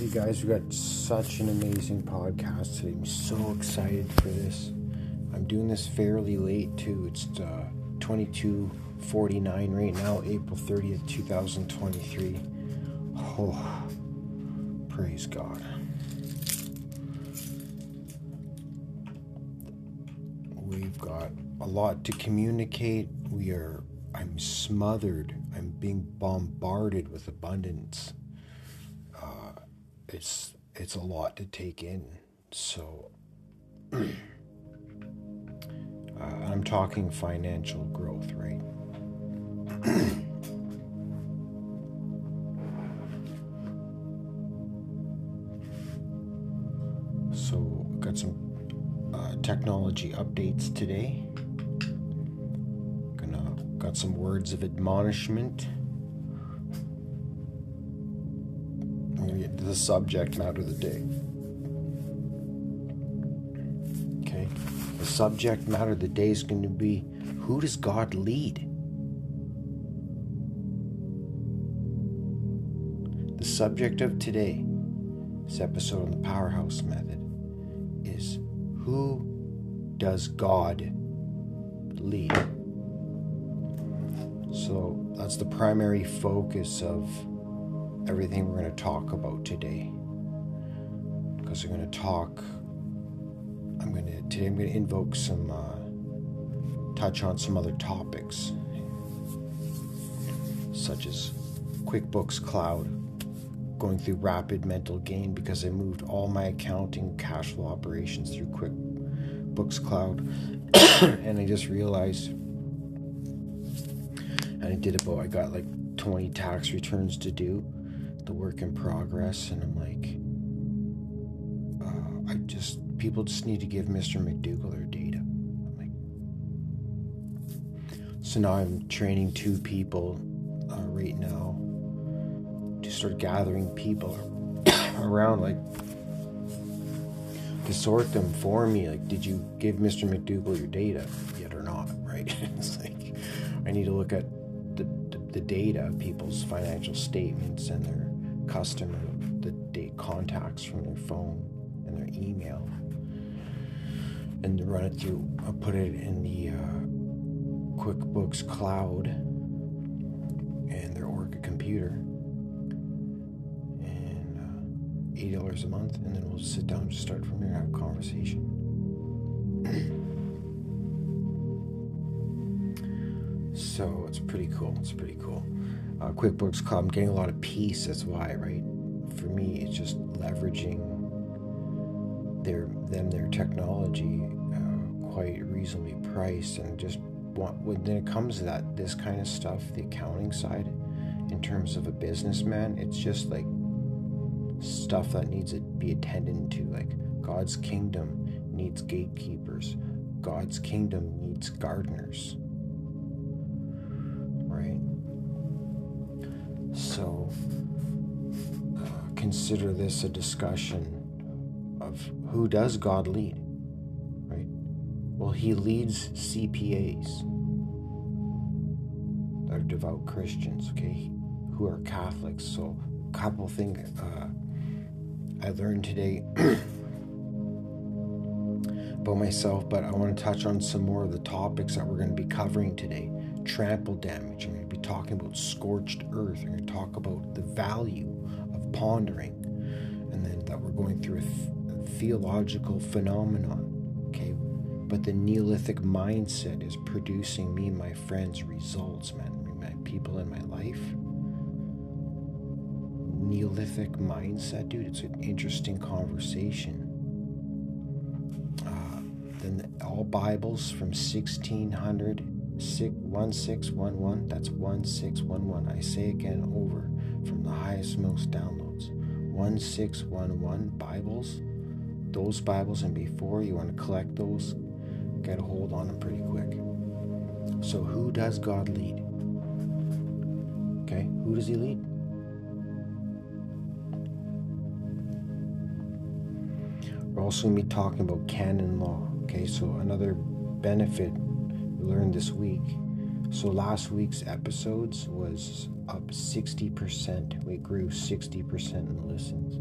Hey guys, we got such an amazing podcast today. I'm so excited for this. I'm doing this fairly late too. It's uh, 22:49 right now, April 30th, 2023. Oh, praise God. We've got a lot to communicate. We are I'm smothered. I'm being bombarded with abundance it's it's a lot to take in. So uh, I'm talking financial growth, right? so got some uh, technology updates today. Gonna got some words of admonishment. The subject matter of the day. Okay? The subject matter of the day is going to be who does God lead? The subject of today, this episode on the Powerhouse Method, is who does God lead? So that's the primary focus of everything we're going to talk about today. Because we're going to talk, I'm going to, today I'm going to invoke some, uh, touch on some other topics, such as QuickBooks Cloud, going through rapid mental gain because I moved all my accounting cash flow operations through QuickBooks Cloud. and I just realized, and I did about, I got like 20 tax returns to do the work in progress, and I'm like, uh, I just people just need to give Mr. McDougall their data. I'm like, so now I'm training two people uh, right now to start gathering people around, like to sort them for me. Like, did you give Mr. McDougall your data yet or not? Right? it's like I need to look at the, the, the data of people's financial statements and their customer the date contacts from their phone and their email and run it through I'll put it in the uh, QuickBooks cloud and their Orca computer. And uh, eight dollars a month and then we'll sit down and just start from there and have a conversation. So it's pretty cool. It's pretty cool uh, QuickBooks Cloud. I'm getting a lot of peace. That's why, right? For me, it's just leveraging their them their technology uh, quite reasonably priced, and just want, when it comes to that this kind of stuff, the accounting side, in terms of a businessman, it's just like stuff that needs to be attended to. Like God's kingdom needs gatekeepers. God's kingdom needs gardeners. So uh, consider this a discussion of who does God lead, right? Well, He leads CPAs that are devout Christians, okay, who are Catholics. So, a couple things uh, I learned today. about myself, but I want to touch on some more of the topics that we're going to be covering today. Trample damage, talking about scorched earth. To talk about the value of pondering, and then that we're going through a, th- a theological phenomenon. Okay, but the Neolithic mindset is producing me, my friends, results, man. My people in my life. Neolithic mindset, dude. It's an interesting conversation. Uh, then the, all Bibles from 1600 1611. That's 1611. I say again over from the highest, most downloads. 1611 Bibles. Those Bibles and before you want to collect those, get a hold on them pretty quick. So, who does God lead? Okay, who does He lead? We're also going to be talking about canon law. Okay, so another benefit learned this week. So last week's episodes was up 60%. We grew 60% in listens.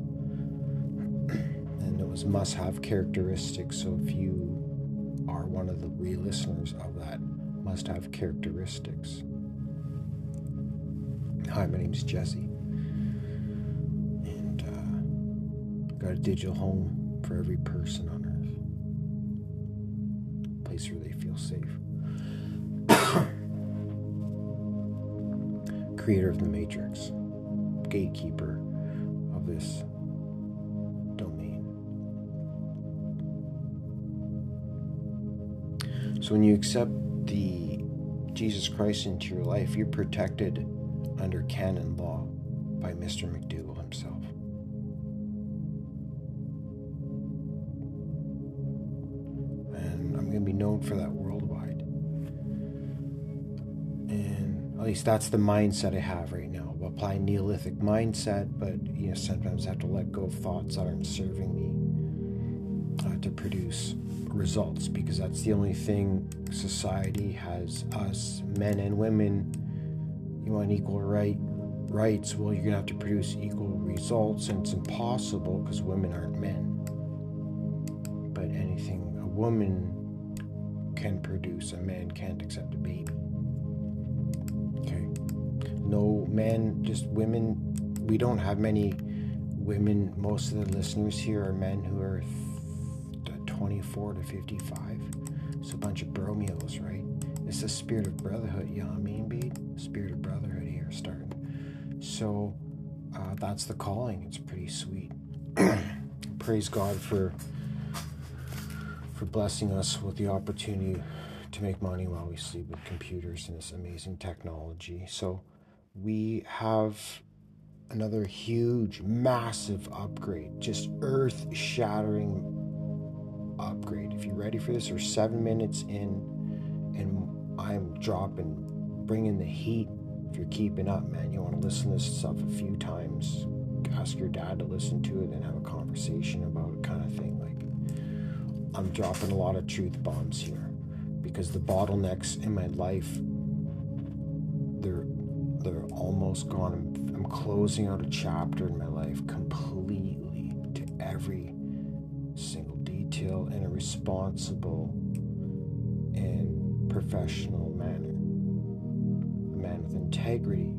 and it was must have characteristics. So if you are one of the real listeners of that must have characteristics. Hi, my name's Jesse. And uh, got a digital home for every person on earth. A place where they feel safe. Creator of the Matrix, gatekeeper of this domain. So when you accept the Jesus Christ into your life, you're protected under canon law by Mr. McDougal himself. And I'm going to be known for that least that's the mindset I have right now. I'll apply Neolithic mindset, but you know sometimes I have to let go of thoughts that aren't serving me uh, to produce results because that's the only thing society has us men and women you want equal right rights. Well you're gonna have to produce equal results and it's impossible because women aren't men. But anything a woman can produce a man can't accept a baby man just women we don't have many women most of the listeners here are men who are 24 to 55. It's a bunch of bromios, right? It's the spirit of brotherhood, you know what I mean, Beat? Spirit of brotherhood here starting. So uh, that's the calling. It's pretty sweet. Praise God for for blessing us with the opportunity to make money while we sleep with computers and this amazing technology. So we have another huge, massive upgrade, just earth shattering upgrade. If you're ready for this, we're seven minutes in, and I'm dropping, bringing the heat. If you're keeping up, man, you want to listen to this stuff a few times. Ask your dad to listen to it and have a conversation about it, kind of thing. Like, I'm dropping a lot of truth bombs here because the bottlenecks in my life, almost gone. I'm, I'm closing out a chapter in my life completely to every single detail in a responsible and professional manner. A man with integrity.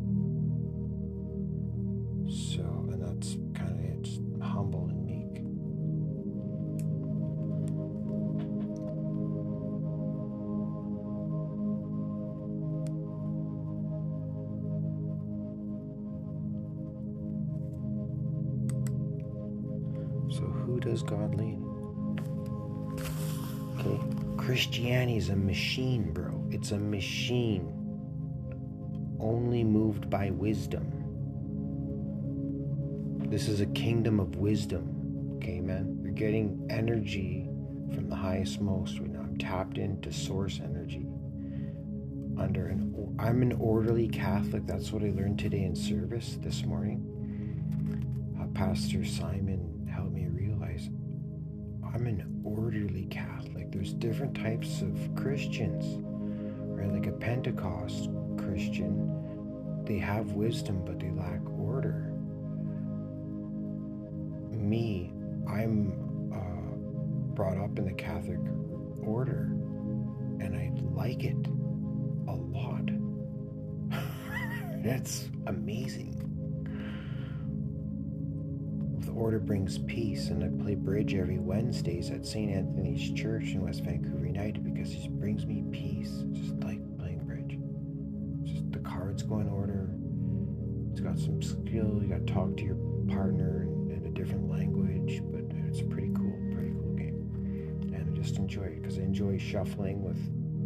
Is a machine, bro. It's a machine. Only moved by wisdom. This is a kingdom of wisdom. Okay, man? You're getting energy from the highest most right now. I'm tapped into source energy. Under an I'm an orderly Catholic. That's what I learned today in service this morning. Uh, Pastor Simon helped me realize I'm an orderly Catholic. There's different types of Christians, right? Like a Pentecost Christian, they have wisdom, but they lack order. Me, I'm uh, brought up in the Catholic order, and I like it a lot. it's amazing order brings peace and i play bridge every wednesdays at st anthony's church in west vancouver united because it brings me peace just like playing bridge. Just the cards go in order. It's got some skill. You got to talk to your partner in, in a different language but it's a pretty cool pretty cool game. And i just enjoy it because i enjoy shuffling with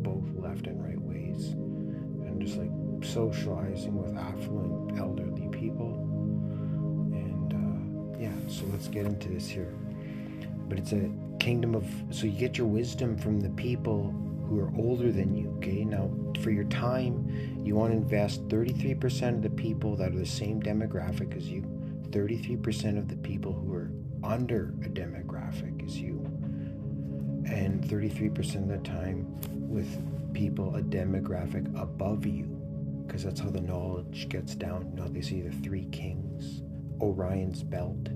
both left and right ways. And just like socializing with affluent elderly people so let's get into this here. But it's a kingdom of, so you get your wisdom from the people who are older than you, okay? Now, for your time, you want to invest 33% of the people that are the same demographic as you, 33% of the people who are under a demographic as you, and 33% of the time with people a demographic above you, because that's how the knowledge gets down. Know, they see the three kings Orion's belt.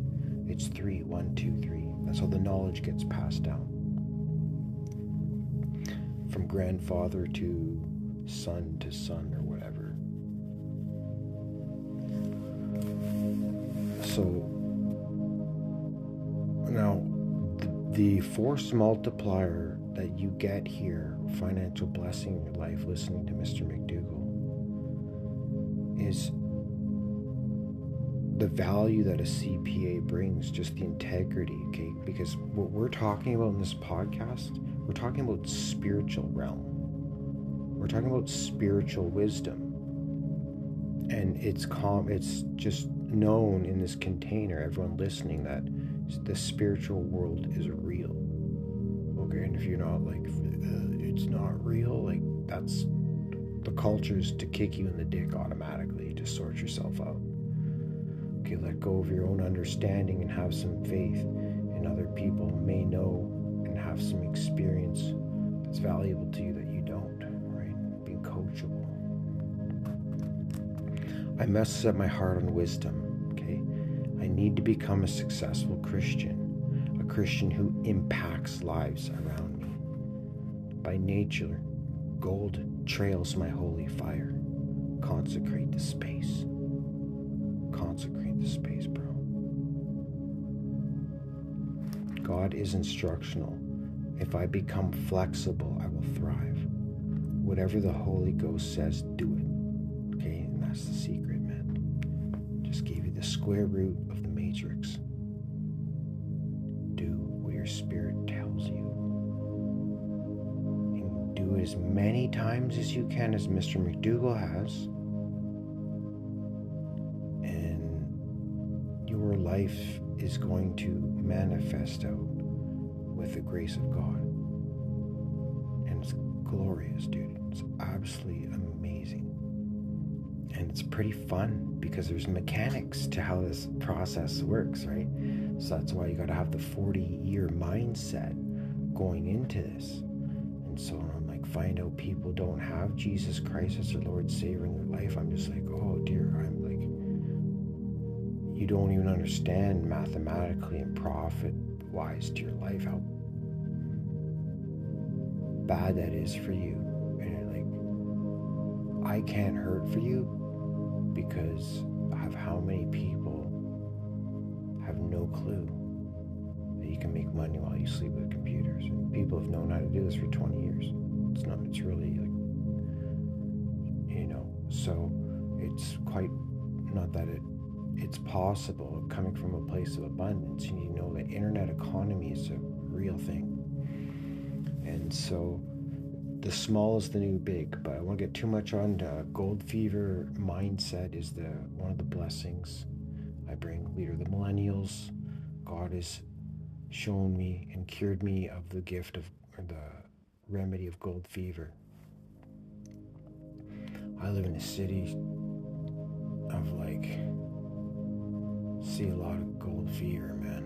It's three, one, two, three. That's how the knowledge gets passed down from grandfather to son to son or whatever. So now the force multiplier that you get here, financial blessing in your life, listening to Mr. McDougall, is the value that a CPA brings, just the integrity, okay? Because what we're talking about in this podcast, we're talking about spiritual realm. We're talking about spiritual wisdom. And it's calm, it's just known in this container, everyone listening, that the spiritual world is real. Okay, and if you're not like, uh, it's not real, like that's the culture's to kick you in the dick automatically to sort yourself out. Okay, let go of your own understanding and have some faith in other people may know and have some experience that's valuable to you that you don't, right? Being coachable. I must set my heart on wisdom, okay? I need to become a successful Christian, a Christian who impacts lives around me. By nature, gold trails my holy fire. Consecrate the space consecrate the space, bro. God is instructional. If I become flexible, I will thrive. Whatever the Holy Ghost says, do it. Okay, and that's the secret, man. Just gave you the square root of the matrix. Do what your spirit tells you. And do as many times as you can, as Mr. McDougall has life is going to manifest out with the grace of God. And it's glorious, dude. It's absolutely amazing. And it's pretty fun because there's mechanics to how this process works, right? So that's why you got to have the 40 year mindset going into this. And so I'm like, find out people don't have Jesus Christ as their Lord Savior in their life. I'm just like, oh dear, I'm don't even understand mathematically and profit wise to your life how bad that is for you. And like, I can't hurt for you because of how many people have no clue that you can make money while you sleep with computers. And people have known how to do this for 20 years. It's not, it's really like, you know, so it's quite, not that it it's possible coming from a place of abundance and you know the internet economy is a real thing. And so the small is the new big but i won't get too much on uh, gold fever mindset is the one of the blessings i bring. Leader of the millennials god has shown me and cured me of the gift of the remedy of gold fever. I live in a city of like see a lot of gold fever, man.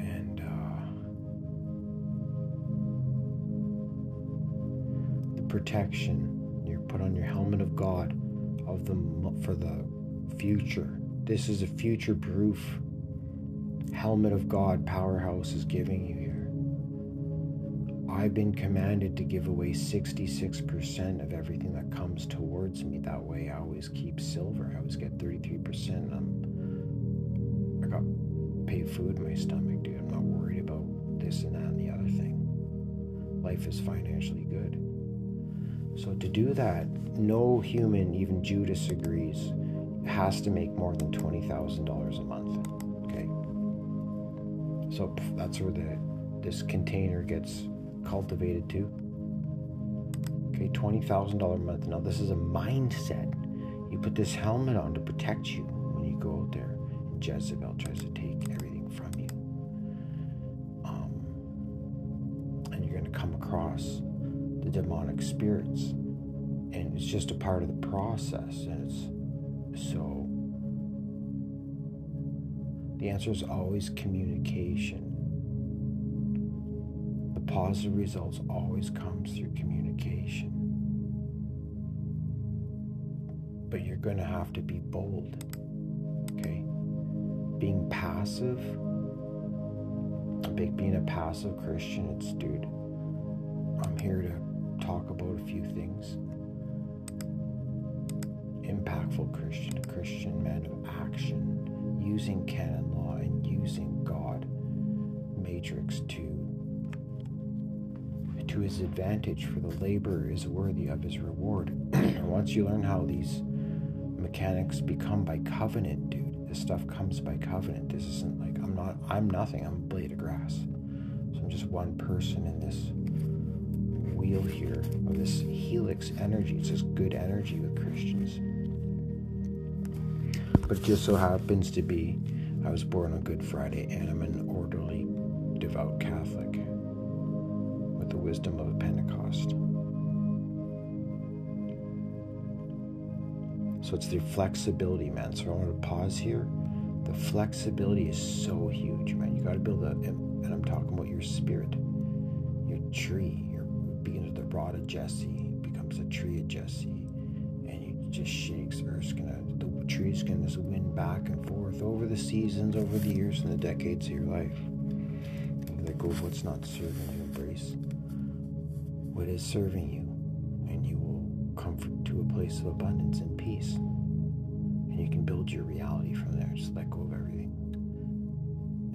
And uh, the protection you put on your helmet of God of the for the future. This is a future-proof helmet of God Powerhouse is giving you. I've been commanded to give away 66% of everything that comes towards me. That way, I always keep silver. I always get 33%. I'm, I got paid food in my stomach, dude. I'm not worried about this and that and the other thing. Life is financially good. So, to do that, no human, even Judas, agrees, has to make more than $20,000 a month. Okay? So, that's where the this container gets cultivated too. Okay, $20,000 a month. Now, this is a mindset. You put this helmet on to protect you when you go out there and Jezebel tries to take everything from you. Um, and you're going to come across the demonic spirits. And it's just a part of the process. And it's so. The answer is always communication positive results always comes through communication. But you're going to have to be bold. Okay? being passive, being a passive Christian, it's dude. I'm here to talk about a few things. Impactful Christian, Christian man of action, using canon law and using God matrix to to his advantage, for the laborer is worthy of his reward. Once you learn how these mechanics become by covenant, dude, this stuff comes by covenant. This isn't like I'm not, I'm nothing, I'm a blade of grass. So I'm just one person in this wheel here of this helix energy. It's just good energy with Christians. But just so happens to be I was born on Good Friday and I'm an orderly, devout Catholic wisdom of a Pentecost. So it's the flexibility, man. So I want to pause here. The flexibility is so huge, man. You got to build a, and I'm talking about your spirit, your tree. Your begins with the rod of Jesse, becomes a tree of Jesse, and it just shakes. Earth's gonna, the tree's gonna just wind back and forth over the seasons, over the years, and the decades of your life. And let go of what's not serving you. What is serving you, and you will comfort to a place of abundance and peace. And you can build your reality from there. Just let go of everything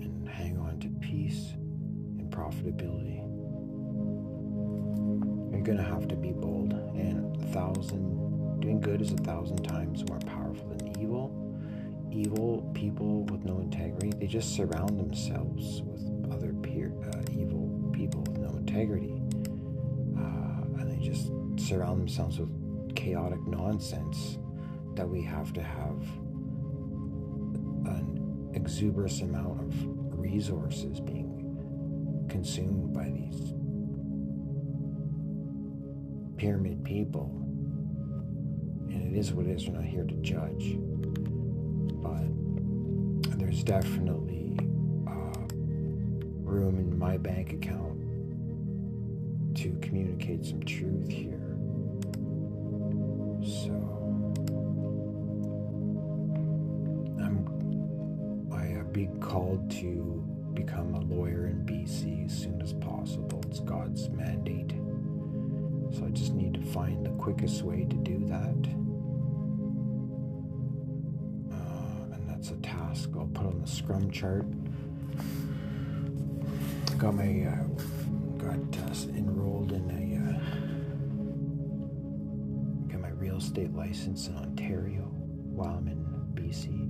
and hang on to peace and profitability. You're gonna have to be bold, and a thousand doing good is a thousand times more powerful than evil. Evil people with no integrity, they just surround themselves with other peer, uh, evil people with no integrity surround themselves with chaotic nonsense that we have to have an exuberant amount of resources being consumed by these pyramid people. And it is what it is. We're not here to judge. But there's definitely uh, room in my bank account to communicate some truth here. So I'm I uh, be called to become a lawyer in BC as soon as possible. It's God's mandate. So I just need to find the quickest way to do that. Uh, and that's a task I'll put on the scrum chart. Got my uh, got uh, enrolled in a estate license in Ontario while I'm in BC.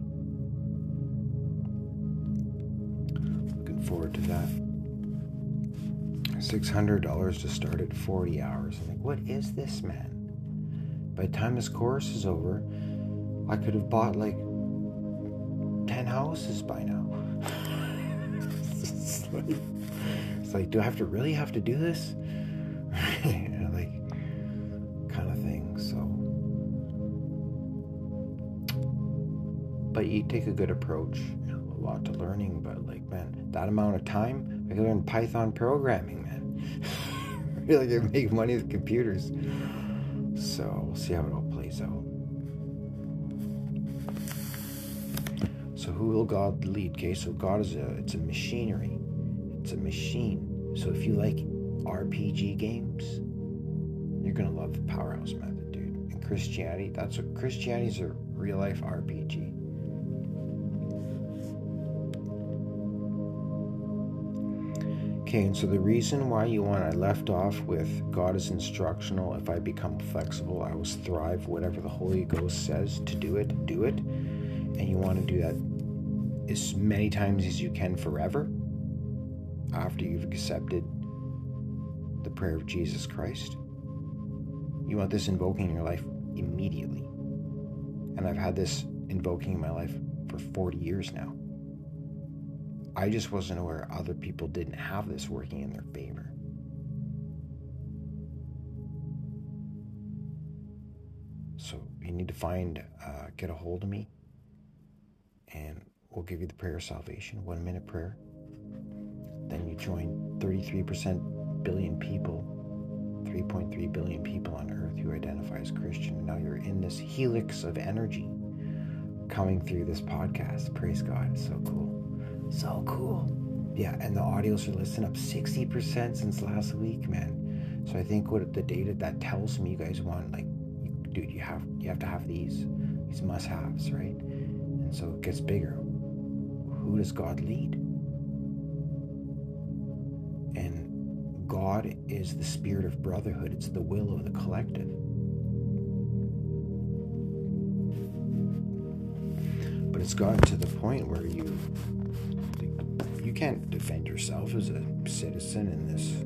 Looking forward to that. Six hundred dollars to start at forty hours. I'm like, what is this, man? By the time this course is over, I could have bought like ten houses by now. It's like, do I have to really have to do this? you take a good approach. A lot to learning, but like, man, that amount of time, I can learn Python programming, man. Feel like I make money with computers. So we'll see how it all plays out. So who will God lead? Okay, so God is a it's a machinery. It's a machine. So if you like RPG games, you're gonna love the Powerhouse Method, dude. And Christianity, that's what Christianity is a real life RPG. Okay, and so the reason why you want, I left off with God is instructional. If I become flexible, I will thrive. Whatever the Holy Ghost says to do it, do it. And you want to do that as many times as you can forever after you've accepted the prayer of Jesus Christ. You want this invoking in your life immediately. And I've had this invoking in my life for 40 years now. I just wasn't aware other people didn't have this working in their favor. So you need to find, uh, get a hold of me, and we'll give you the prayer of salvation, one minute prayer. Then you join 33% billion people, 3.3 billion people on earth who identify as Christian. And now you're in this helix of energy coming through this podcast. Praise God. It's so cool. So cool. Yeah, and the audios are listening up 60% since last week, man. So I think what the data that tells me you guys want, like, dude, you have you have to have these these must-haves, right? And so it gets bigger. Who does God lead? And God is the spirit of brotherhood. It's the will of the collective. But it's gotten to the point where you you can't defend yourself as a citizen in this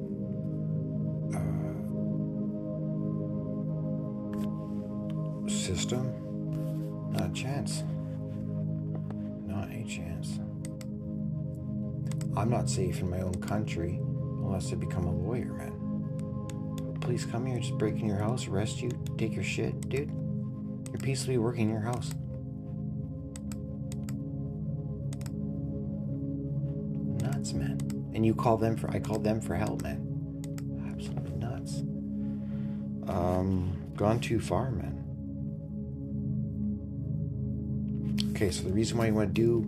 uh, system. Not a chance. Not a chance. I'm not safe in my own country unless I become a lawyer, man. Police come here, just break in your house, arrest you, take your shit, dude. You're peacefully working in your house. Nuts, man. And you call them for I call them for help, man. Absolutely nuts. Um, gone too far, man. Okay, so the reason why you want to do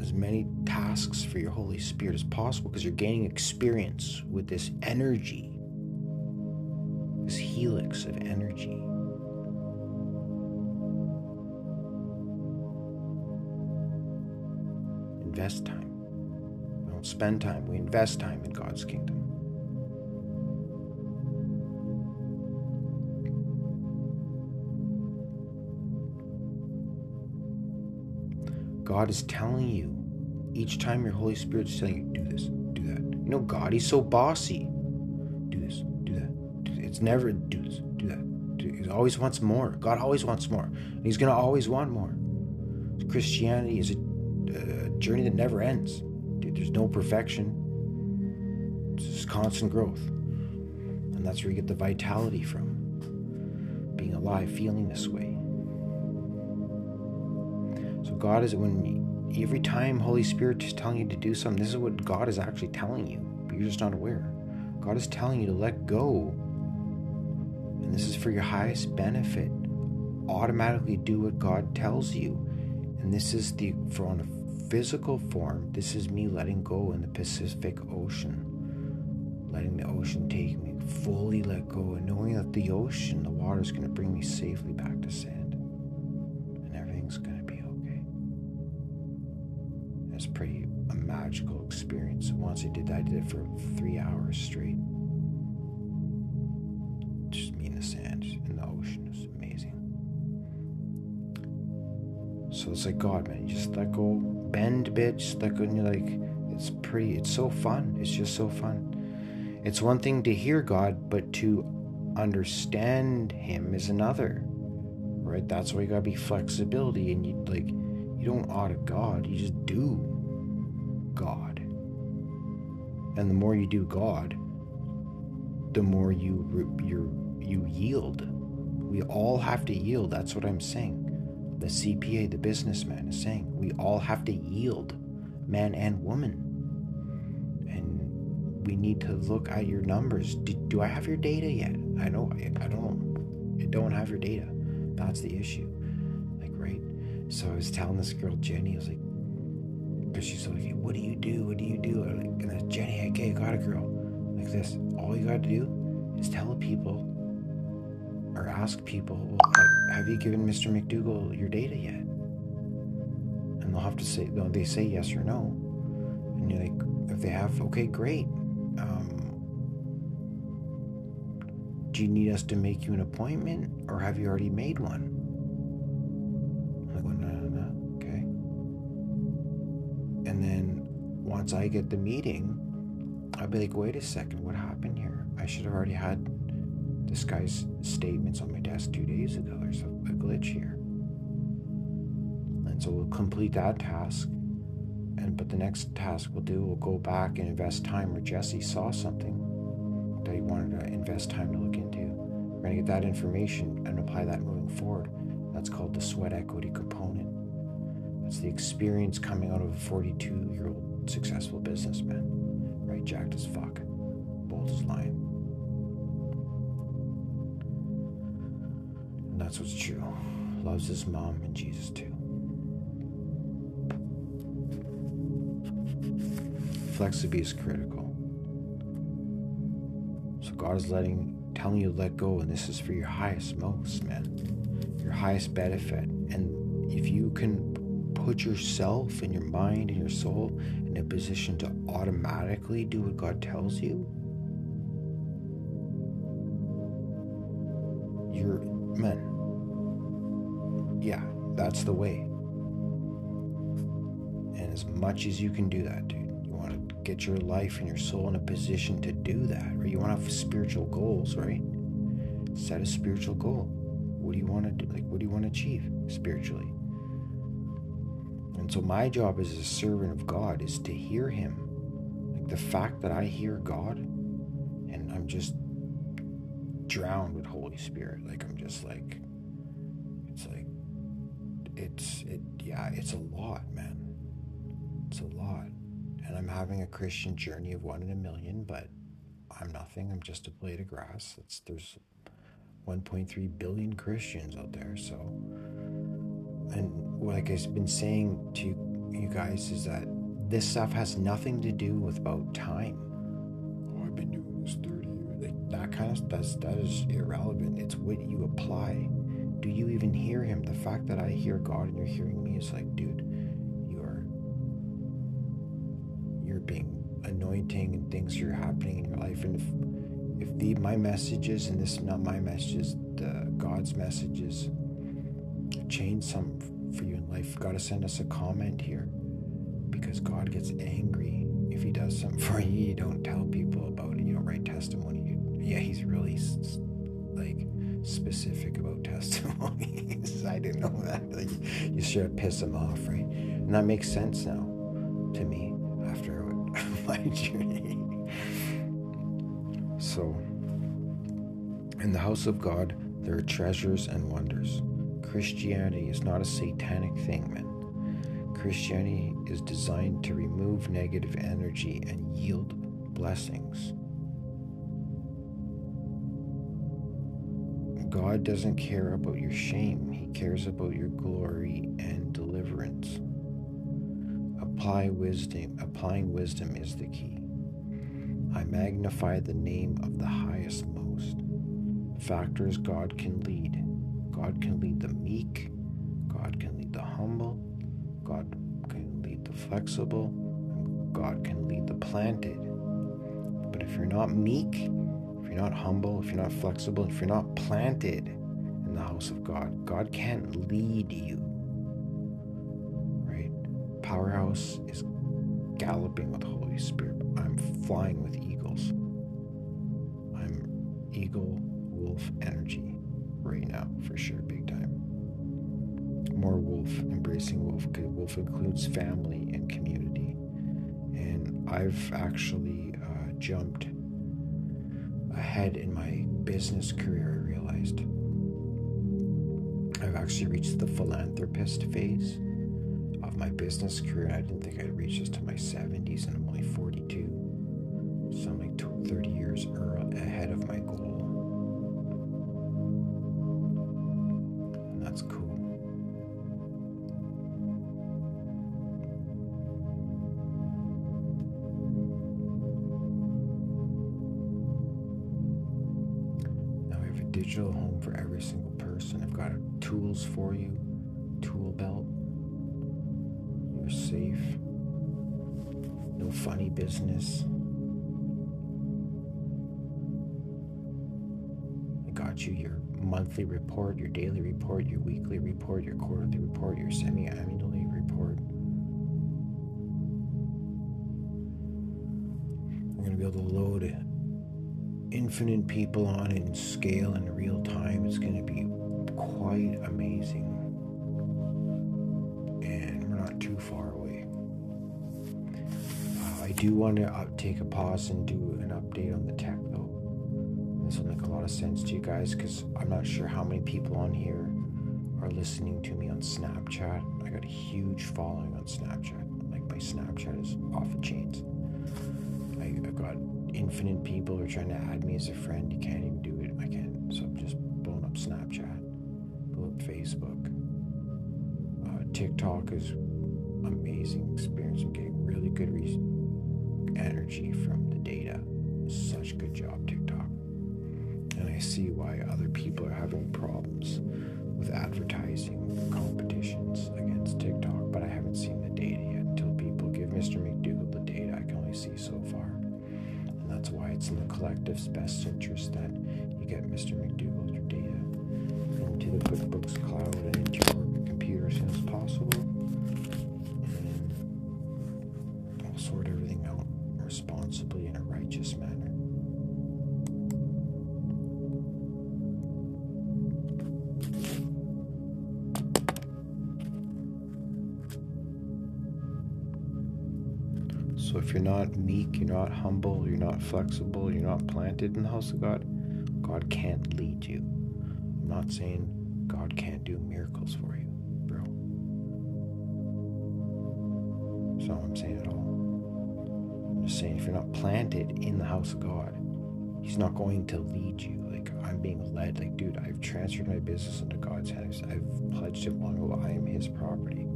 as many tasks for your Holy Spirit as possible because you're gaining experience with this energy, this helix of energy. Invest time. We don't spend time, we invest time in God's kingdom. God is telling you each time your Holy Spirit is telling you, do this, do that. You know, God, He's so bossy. Do this, do that. Do It's never do this, do that. Do, he always wants more. God always wants more. And He's going to always want more. Christianity is a journey that never ends. Dude, there's no perfection, it's just constant growth. And that's where you get the vitality from being alive, feeling this way. So God is when every time Holy Spirit is telling you to do something, this is what God is actually telling you, but you're just not aware. God is telling you to let go. And this is for your highest benefit. Automatically do what God tells you. And this is the for on a physical form, this is me letting go in the Pacific Ocean. Letting the ocean take me, fully let go, and knowing that the ocean, the water is going to bring me safely back to sand. And everything's going to be okay. It's pretty a magical experience. Once I did that, I did it for three hours straight. Just me in the sand in the ocean. It was amazing. So it's like God, man. You just let go, bend, bitch. like and you're like, it's pretty. It's so fun. It's just so fun. It's one thing to hear God, but to understand Him is another. Right? That's why you gotta be flexibility, and you like, you don't audit God. You just do God. And the more you do God, the more you you you yield. We all have to yield. That's what I'm saying. The CPA, the businessman, is saying we all have to yield, man and woman. And we need to look at your numbers. Do, do I have your data yet? I know I, I don't. I don't have your data. That's the issue. Like right. So I was telling this girl Jenny, I was like, because she's like, what do you do? What do you do? I'm like, and then Jenny, okay, I got a girl like this. All you got to do is tell the people or ask people, well, have you given Mr. McDougall your data yet? And they'll have to say, they say yes or no. And you're like, if they have, okay, great. Um, do you need us to make you an appointment or have you already made one? I'm no, no, no, okay. And then once I get the meeting, I'll be like, wait a second, what happened here? I should have already had this guy's statements on my desk two days ago. There's a, a glitch here. And so we'll complete that task. And but the next task we'll do, we'll go back and invest time where Jesse saw something that he wanted to invest time to look into. We're gonna get that information and apply that moving forward. That's called the sweat equity component. That's the experience coming out of a 42 year old successful businessman. Right, jacked as fuck, bold as lion. That's what's true. loves his mom and Jesus too. Flexibility is critical. So God is letting, telling you to let go, and this is for your highest, most, man, your highest benefit. And if you can put yourself and your mind and your soul in a position to automatically do what God tells you, the way. And as much as you can do that, dude, you want to get your life and your soul in a position to do that, or you want to have spiritual goals, right? Set a spiritual goal. What do you want to do? Like, what do you want to achieve spiritually? And so, my job as a servant of God is to hear Him. Like, the fact that I hear God and I'm just drowned with Holy Spirit. Like, I'm just like, it's, it, yeah, it's a lot, man. It's a lot. And I'm having a Christian journey of one in a million, but I'm nothing. I'm just a blade of grass. It's, there's 1.3 billion Christians out there, so and like I've been saying to you guys is that this stuff has nothing to do with about time. Oh, I've been doing this 30 years. Like that kind of that's that is irrelevant. It's what you apply. Do you even hear him? The fact that I hear God and you're hearing me is like, dude, you're you're being anointing and things are happening in your life. And if if the my messages and this is not my messages, the God's messages change some for you in life, got to send us a comment here because God gets angry if He does something for you. You don't tell people about it. You don't write testimony. You, yeah, He's really like specific about testimonies. I didn't know that. Like, you should piss them off, right? And that makes sense now to me after my journey. So, in the house of God, there are treasures and wonders. Christianity is not a satanic thing, man. Christianity is designed to remove negative energy and yield blessings. God doesn't care about your shame, He cares about your glory and deliverance. Apply wisdom, applying wisdom is the key. I magnify the name of the highest most. Factors God can lead God can lead the meek, God can lead the humble, God can lead the flexible, God can lead the planted. But if you're not meek, you're not humble, if you're not flexible, if you're not planted in the house of God, God can't lead you. Right? Powerhouse is galloping with the Holy Spirit. I'm flying with eagles. I'm eagle wolf energy right now, for sure, big time. More wolf, embracing wolf, because wolf includes family and community. And I've actually uh, jumped ahead in my business career, I realized. I've actually reached the philanthropist phase of my business career. I didn't think I'd reach this to my 70s, and I'm only 42. So I'm like 30 years digital home for every single person. I've got tools for you, tool belt. You're safe. No funny business. I got you your monthly report, your daily report, your weekly report, your quarterly report, your semi annually report. Infinite people on in scale in real time. It's going to be quite amazing. And we're not too far away. Uh, I do want to take a pause and do an update on the tech though. This will make a lot of sense to you guys because I'm not sure how many people on here are listening to me on Snapchat. I got a huge following on Snapchat. Like my Snapchat is off the chains. I, have got infinite people are trying to add me as a friend. You can't even do it. I can't. So I'm just blowing up Snapchat, blow up Facebook. Uh, TikTok is amazing experience. I'm getting really good re- energy from the data. Such good job, TikTok. And I see why other people are having problems with advertising competitions against TikTok, collective's best interest that you get Mr. McDoogle your data into the QuickBooks So if you're not meek, you're not humble, you're not flexible, you're not planted in the house of God, God can't lead you. I'm not saying God can't do miracles for you, bro. That's not what I'm saying at all. I'm just saying if you're not planted in the house of God, He's not going to lead you. Like I'm being led. Like, dude, I've transferred my business into God's hands. I've pledged it long ago. I am His property.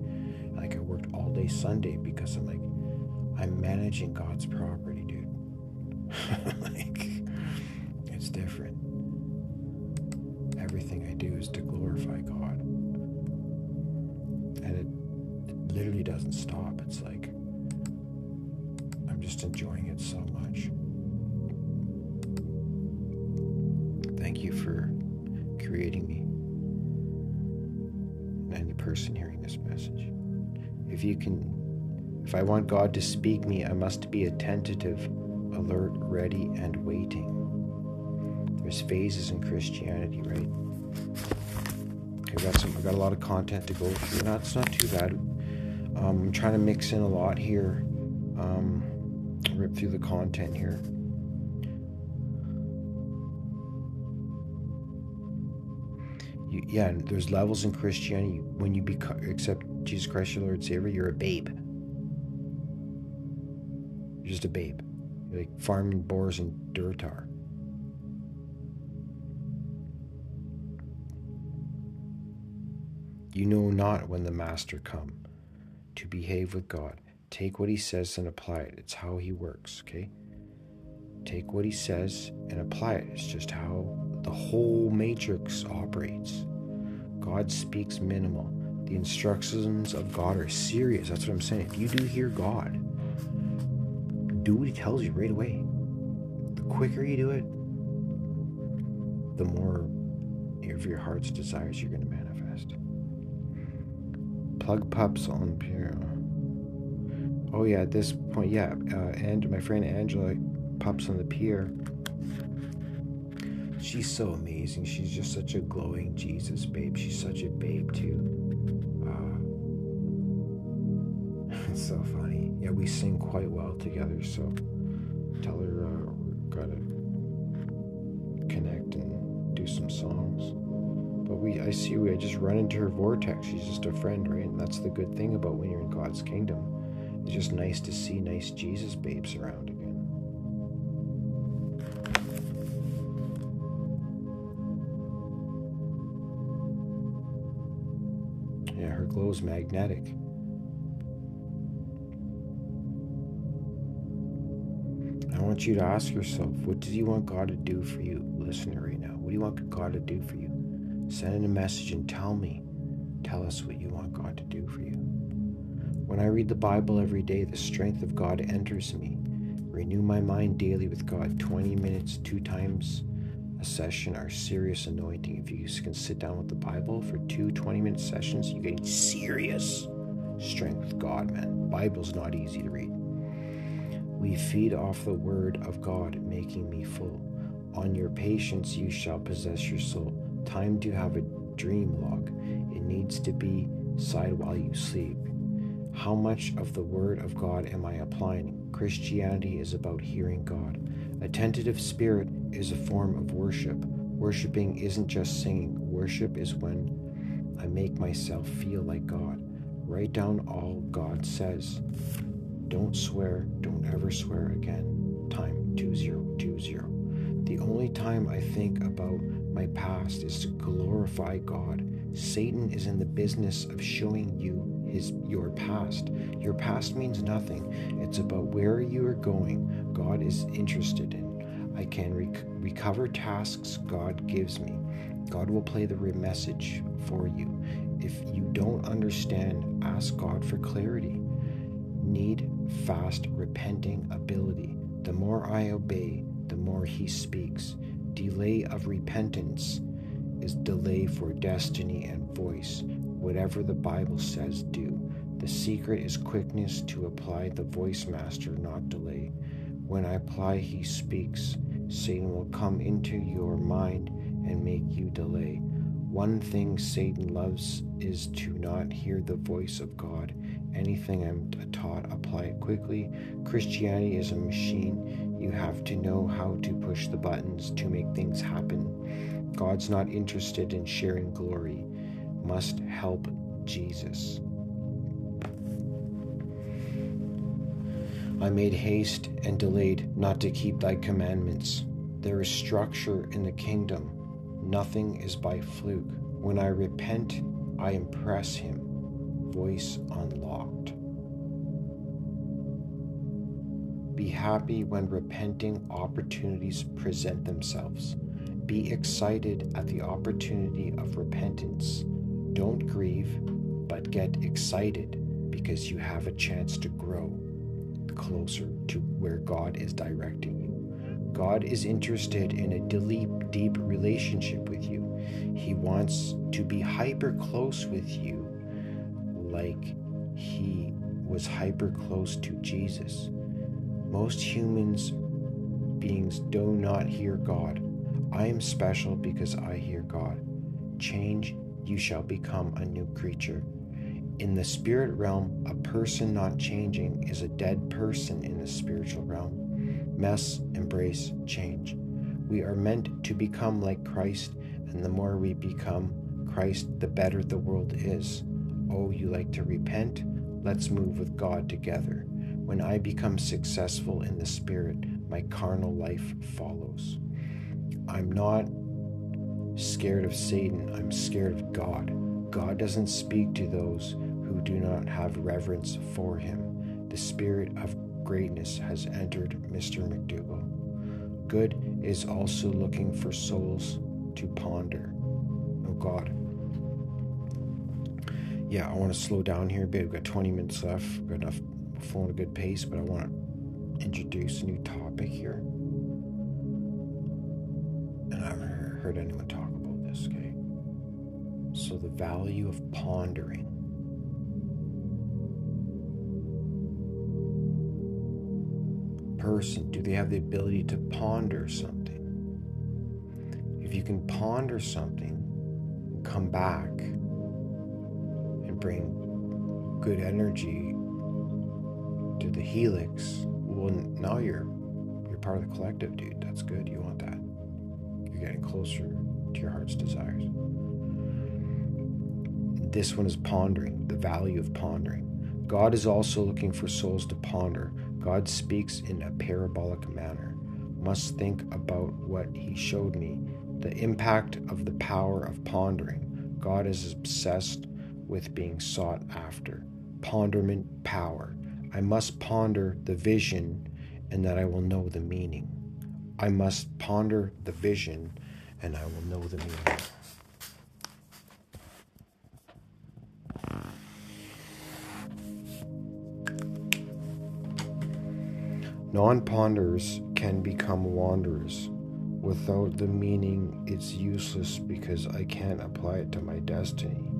Like I worked all day Sunday because I'm like, I'm managing God's property, dude. like, it's different. Everything I do is to glorify God. And it, it literally doesn't stop. It's like, I'm just enjoying it so much. Thank you for creating me. And any person hearing this message. If you can if I want God to speak me, I must be attentive, alert, ready, and waiting. There's phases in Christianity, right? Okay, got some. I got a lot of content to go through. Not, it's not too bad. Um, I'm trying to mix in a lot here. Um, rip through the content here. You, yeah, there's levels in Christianity. When you become accept Jesus Christ your Lord and Savior, you're a babe. Just a babe. Like farming boars in Durotar. You know not when the Master come to behave with God. Take what he says and apply it. It's how he works, okay? Take what he says and apply it. It's just how the whole matrix operates. God speaks minimal. The instructions of God are serious. That's what I'm saying. If you do hear God, do what he tells you right away. The quicker you do it, the more of your heart's desires you're going to manifest. Plug pups on pier. Oh yeah, at this point, yeah, uh, and my friend Angela pups on the pier. She's so amazing. She's just such a glowing Jesus babe. She's such a babe too. Uh, it's so funny. Yeah, we sing quite well together. So tell her uh, we're gonna connect and do some songs. But we, I see, we I just run into her vortex. She's just a friend, right? And that's the good thing about when you're in God's kingdom. It's just nice to see nice Jesus babes around again. Yeah, her glow's magnetic. Want you to ask yourself, what do you want God to do for you, listener, right now? What do you want God to do for you? Send in a message and tell me. Tell us what you want God to do for you. When I read the Bible every day, the strength of God enters me. Renew my mind daily with God. 20 minutes, two times a session are serious anointing. If you can sit down with the Bible for two 20 minute sessions, you're getting serious strength with God, man. Bible's not easy to read. We feed off the word of God, making me full. On your patience you shall possess your soul. Time to have a dream log. It needs to be side while you sleep. How much of the word of God am I applying? Christianity is about hearing God. A tentative spirit is a form of worship. Worshipping isn't just singing, worship is when I make myself feel like God. Write down all God says. Don't swear, don't ever swear again. Time 2020. The only time I think about my past is to glorify God. Satan is in the business of showing you his your past. Your past means nothing. It's about where you are going. God is interested in. I can rec- recover tasks God gives me. God will play the message for you. If you don't understand, ask God for clarity. Need fast repenting ability. The more I obey, the more He speaks. Delay of repentance is delay for destiny and voice. Whatever the Bible says, do. The secret is quickness to apply the voice master, not delay. When I apply, He speaks. Satan will come into your mind and make you delay. One thing Satan loves is to not hear the voice of God. Anything I'm taught, apply it quickly. Christianity is a machine. You have to know how to push the buttons to make things happen. God's not interested in sharing glory, must help Jesus. I made haste and delayed not to keep thy commandments. There is structure in the kingdom Nothing is by fluke. When I repent, I impress him. Voice unlocked. Be happy when repenting opportunities present themselves. Be excited at the opportunity of repentance. Don't grieve, but get excited because you have a chance to grow closer to where God is directing you. God is interested in a deep, deep relationship with you. He wants to be hyper close with you, like he was hyper close to Jesus. Most humans beings do not hear God. I am special because I hear God. Change, you shall become a new creature. In the spirit realm, a person not changing is a dead person in the spiritual realm mess, embrace, change. We are meant to become like Christ, and the more we become Christ, the better the world is. Oh, you like to repent? Let's move with God together. When I become successful in the Spirit, my carnal life follows. I'm not scared of Satan, I'm scared of God. God doesn't speak to those who do not have reverence for him. The spirit of greatness has entered Mr. McDoogle. Good is also looking for souls to ponder. Oh God. Yeah, I want to slow down here a bit. We've got 20 minutes left. We've got enough flowing a good pace, but I want to introduce a new topic here. And I haven't heard anyone talk about this, okay? So, the value of pondering. person, do they have the ability to ponder something? If you can ponder something, come back and bring good energy to the helix, well, now you're you're part of the collective, dude. That's good. You want that. You're getting closer to your heart's desires. This one is pondering, the value of pondering. God is also looking for souls to ponder God speaks in a parabolic manner. Must think about what He showed me. The impact of the power of pondering. God is obsessed with being sought after. Ponderment power. I must ponder the vision and that I will know the meaning. I must ponder the vision and I will know the meaning. Non ponders can become wanderers. Without the meaning, it's useless because I can't apply it to my destiny.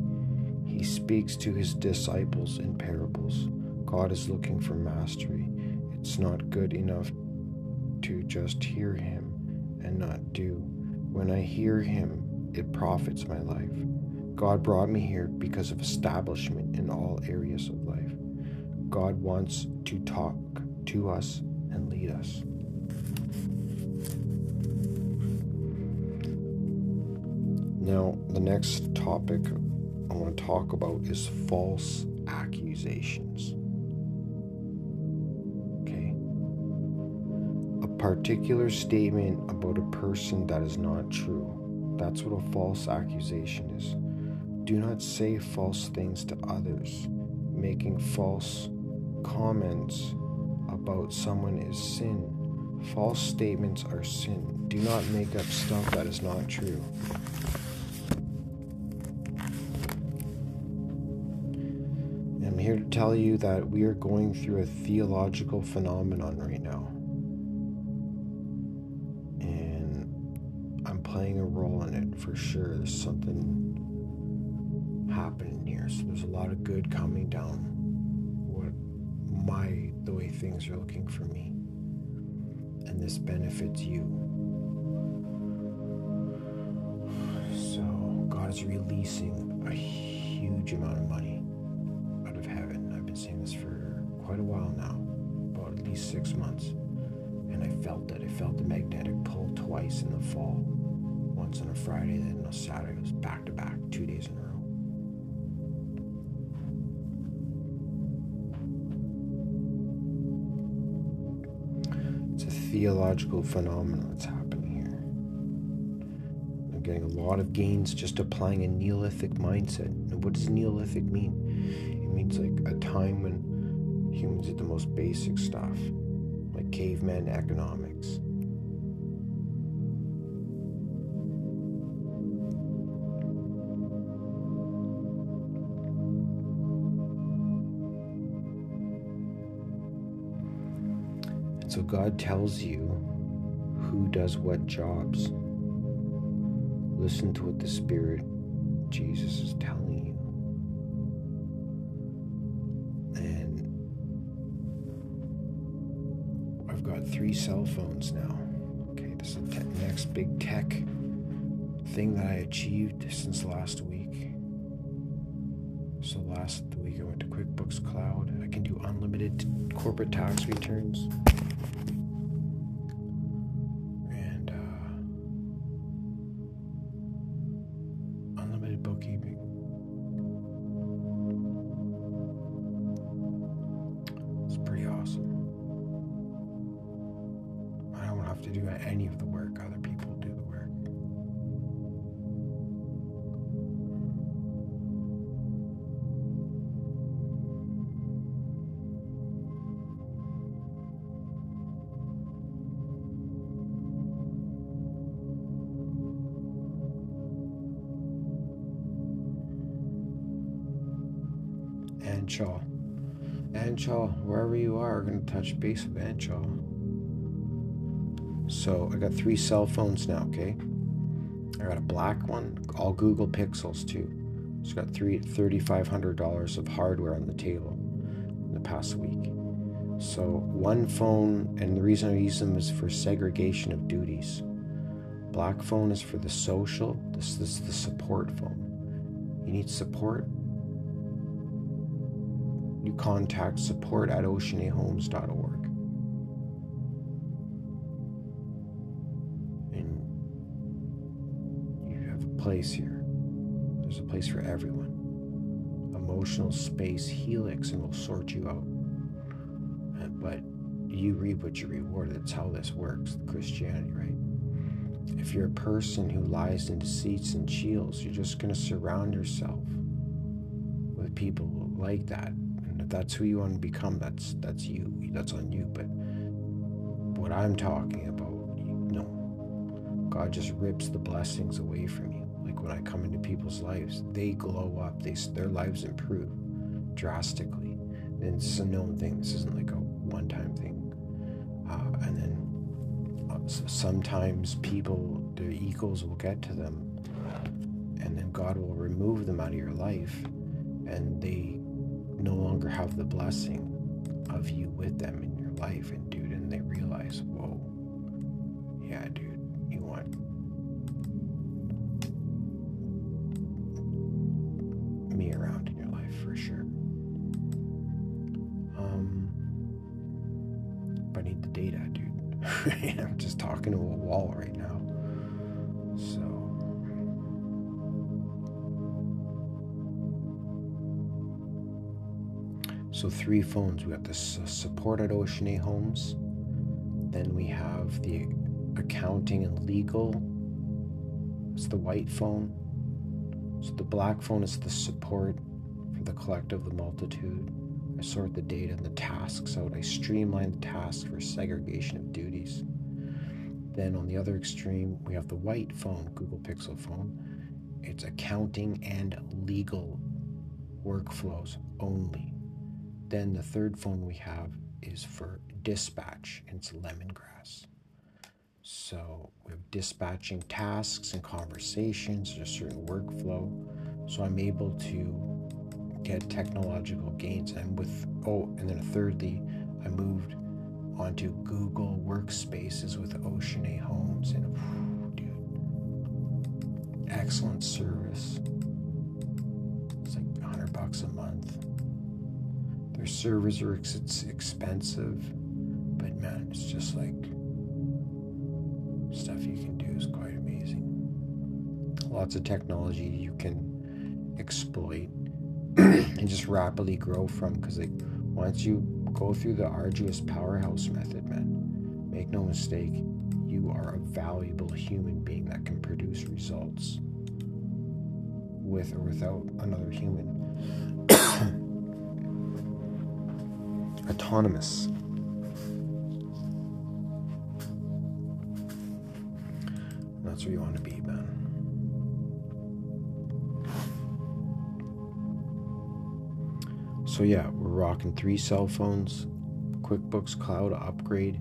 He speaks to his disciples in parables. God is looking for mastery. It's not good enough to just hear him and not do. When I hear him, it profits my life. God brought me here because of establishment in all areas of life. God wants to talk to us and lead us. Now, the next topic I want to talk about is false accusations. Particular statement about a person that is not true. That's what a false accusation is. Do not say false things to others making false comments about someone is sin. False statements are sin. Do not make up stuff that is not true. I'm here to tell you that we are going through a theological phenomenon right now. For sure. There's something happening here. So there's a lot of good coming down what my the way things are looking for me. And this benefits you. So God is releasing a huge amount of money out of heaven. I've been saying this for quite a while now, about at least six months. And I felt it. I felt the magnetic pull twice in the fall. Once on a Friday, then on a Saturday. It was back to back, two days in a row. It's a theological phenomenon that's happening here. I'm getting a lot of gains just applying a Neolithic mindset. And what does Neolithic mean? It means like a time when humans did the most basic stuff, like caveman economics. God tells you who does what jobs. Listen to what the Spirit, Jesus, is telling you. And I've got three cell phones now. Okay, this is the next big tech thing that I achieved since last week. So last week I went to QuickBooks Cloud. I can do unlimited corporate tax returns. Touch base with Anshaw. So I got three cell phones now, okay? I got a black one, all Google Pixels too. It's got three $3,500 of hardware on the table in the past week. So one phone, and the reason I use them is for segregation of duties. Black phone is for the social. This, this is the support phone. You need support. Contact support at oceanahomes.org. And you have a place here. There's a place for everyone. Emotional space helix and will sort you out. Uh, but you reap what you reward. That's how this works, Christianity, right? If you're a person who lies in deceits and shields, you're just going to surround yourself with people like that. If that's who you want to become, that's that's you. That's on you. But what I'm talking about, you know, God just rips the blessings away from you Like when I come into people's lives, they glow up. They their lives improve drastically. And it's a known thing. This isn't like a one-time thing. Uh, and then uh, sometimes people, their egos will get to them, and then God will remove them out of your life, and they no longer have the blessing of you with them in your life. And dude, and they realize, whoa, yeah, dude three phones. We got the support at Oceana Homes. Then we have the accounting and legal. It's the white phone. So the black phone is the support for the collective, of the multitude. I sort the data and the tasks out. I streamline the tasks for segregation of duties. Then on the other extreme, we have the white phone, Google Pixel phone. It's accounting and legal workflows only. Then the third phone we have is for dispatch, it's lemongrass. So we have dispatching tasks and conversations, there's a certain workflow. So I'm able to get technological gains. And with, oh, and then a thirdly, I moved onto Google Workspaces with Oceana Homes. And dude, excellent service. It's like 100 bucks a month. Their servers are ex- expensive, but man, it's just like stuff you can do is quite amazing. Lots of technology you can exploit and just rapidly grow from because like once you go through the arduous powerhouse method man make no mistake you are a valuable human being that can produce results with or without another human autonomous that's where you want to be man So yeah, we're rocking three cell phones, QuickBooks Cloud upgrade,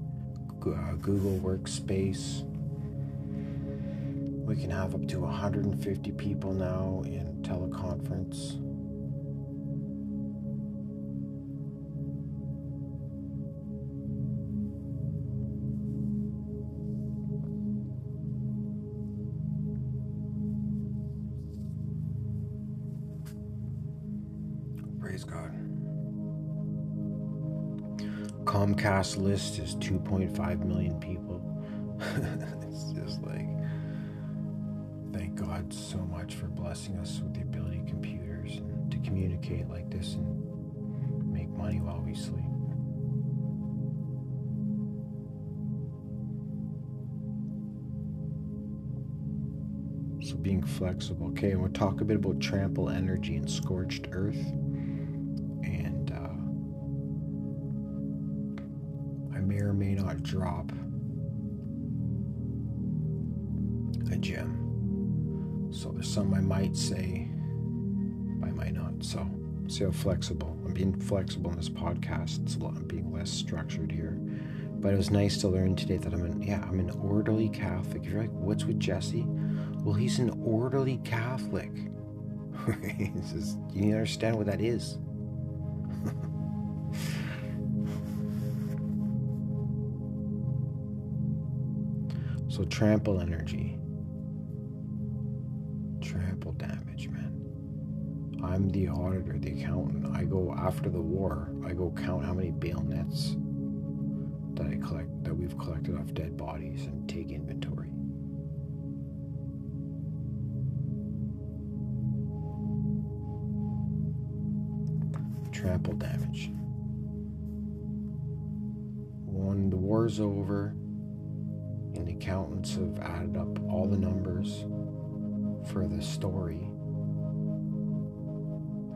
uh, Google Workspace. We can have up to 150 people now in teleconference. Comcast list is 2.5 million people. it's just like, thank God so much for blessing us with the ability of computers and to communicate like this and make money while we sleep. So being flexible. Okay, and we'll talk a bit about trample energy and scorched earth. Drop a gem. So there's some I might say, I might not. So see how flexible. I'm being flexible in this podcast. It's a lot. I'm being less structured here. But it was nice to learn today that I'm an yeah I'm an orderly Catholic. You're like, what's with Jesse? Well, he's an orderly Catholic. just, you need to understand what that is. So trample energy. Trample damage, man. I'm the auditor, the accountant. I go after the war. I go count how many bail nets that I collect that we've collected off dead bodies and take inventory. Trample damage. When the war's over, accountants have added up all the numbers for the story.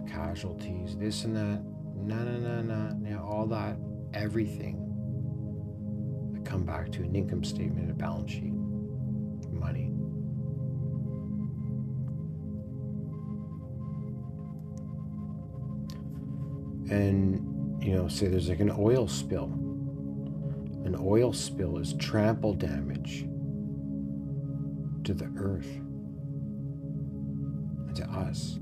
The casualties this and that no no no yeah all that everything I come back to an income statement a balance sheet money. And you know say there's like an oil spill an oil spill is trample damage to the earth and to us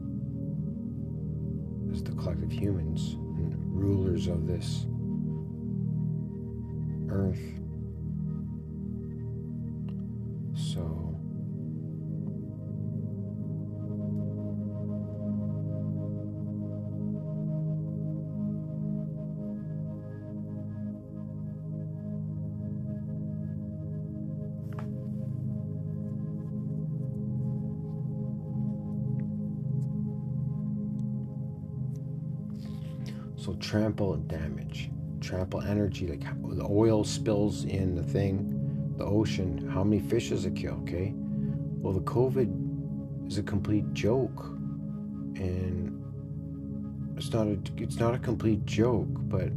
as the collective humans and rulers of this earth. Trample damage, trample energy, like the oil spills in the thing, the ocean. How many fish does it kill? Okay. Well, the COVID is a complete joke, and it's not a it's not a complete joke, but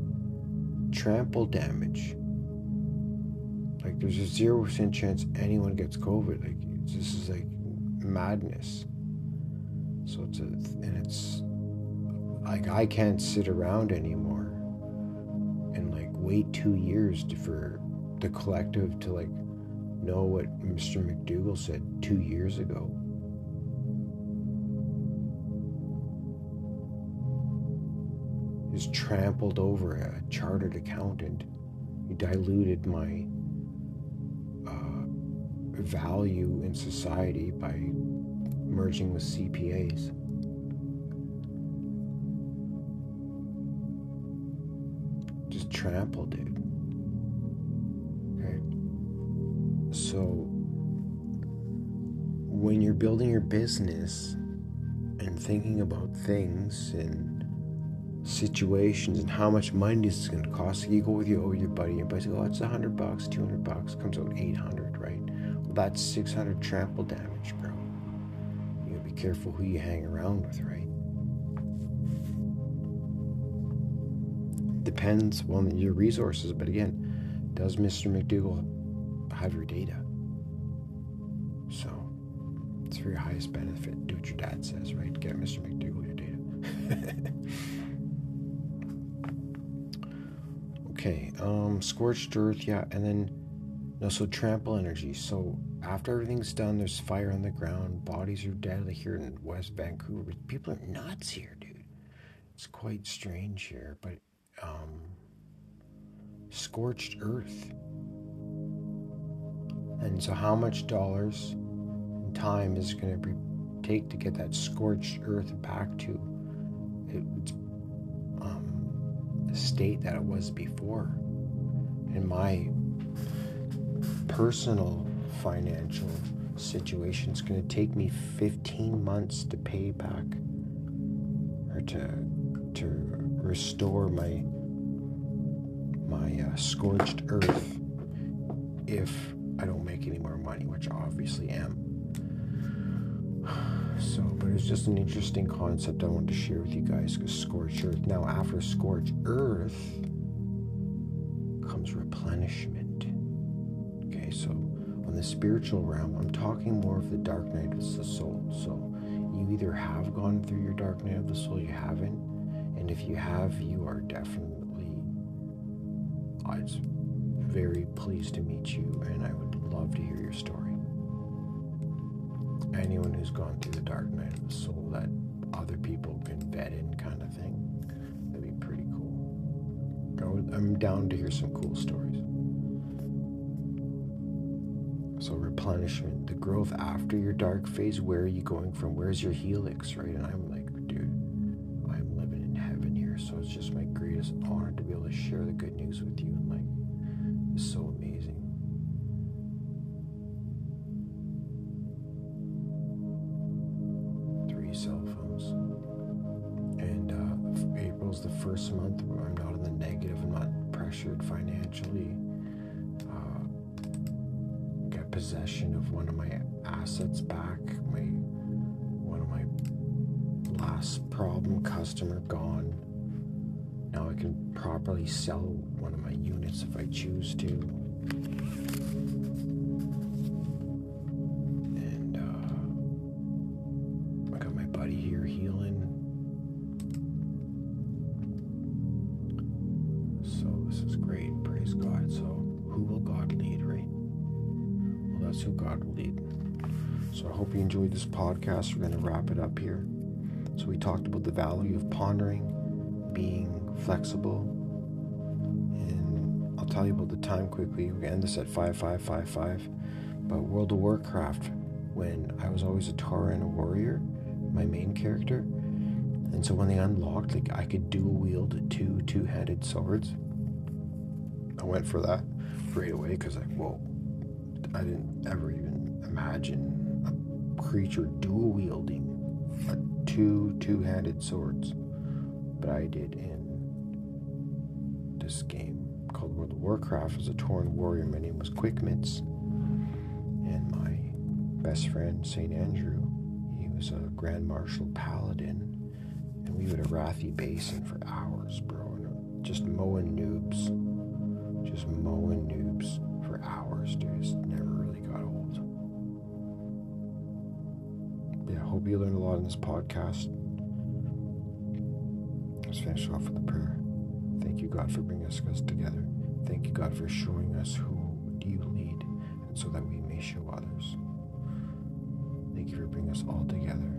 trample damage. Like there's a zero percent chance anyone gets COVID. Like this is like madness. So it's a and it's like I can't sit around anymore and like wait two years to, for the collective to like know what Mr. McDoogle said two years ago. He's trampled over a chartered accountant. He diluted my uh, value in society by merging with CPAs. Trampled it. Okay. So when you're building your business and thinking about things and situations and how much money this is going to cost. You go with your oh, your buddy, your buddy says, "Oh, it's a hundred bucks, two hundred bucks." Comes out eight hundred, right? Well, that's six hundred trample damage, bro. You gotta be careful who you hang around with, right? Depends on your resources, but again, does Mr. McDoogle have your data? So it's for your highest benefit. Do what your dad says, right? Get Mr. McDoogle your data. Okay, um, scorched earth, yeah, and then no, so trample energy. So after everything's done, there's fire on the ground. Bodies are dead here in West Vancouver. People are nuts here, dude. It's quite strange here, but um, scorched earth. And so, how much dollars and time is it going to take to get that scorched earth back to it, it's the state that it was before. In my personal financial situation, it's going to take me 15 months to pay back or to to restore my my uh, scorched earth if I don't make any more money, which I obviously am. So, but it's just an interesting concept I wanted to share with you guys because scorched earth. Now, after scorched earth comes replenishment. Okay, so on the spiritual realm, I'm talking more of the dark night of the soul. So, you either have gone through your dark night of the soul, you haven't, and if you have, you are definitely. I was very pleased to meet you, and I would love to hear your story anyone who's gone through the dark night of the soul that other people can vet in kind of thing. That'd be pretty cool. I'm down to hear some cool stories. So replenishment, the growth after your dark phase, where are you going from? Where's your helix, right? And I'm hope you enjoyed this podcast. We're going to wrap it up here. So, we talked about the value of pondering, being flexible, and I'll tell you about the time quickly. We're going to end this at 5555. But World of Warcraft, when I was always a Tauren warrior, my main character, and so when they unlocked, like I could dual wield two two handed swords. I went for that right away because like, whoa, I didn't ever even imagine creature dual wielding two two handed swords. But I did in this game called World of Warcraft as a Tauren warrior. My name was Quick Quickmitz. And my best friend, St. Andrew, he was a Grand Marshal Paladin. And we leave at Arathi Basin for hours, bro. And just mowing noobs. Just mowing noobs for hours, dude. You learned a lot in this podcast. Let's finish off with a prayer. Thank you, God, for bringing us together. Thank you, God, for showing us who you lead, and so that we may show others. Thank you for bringing us all together.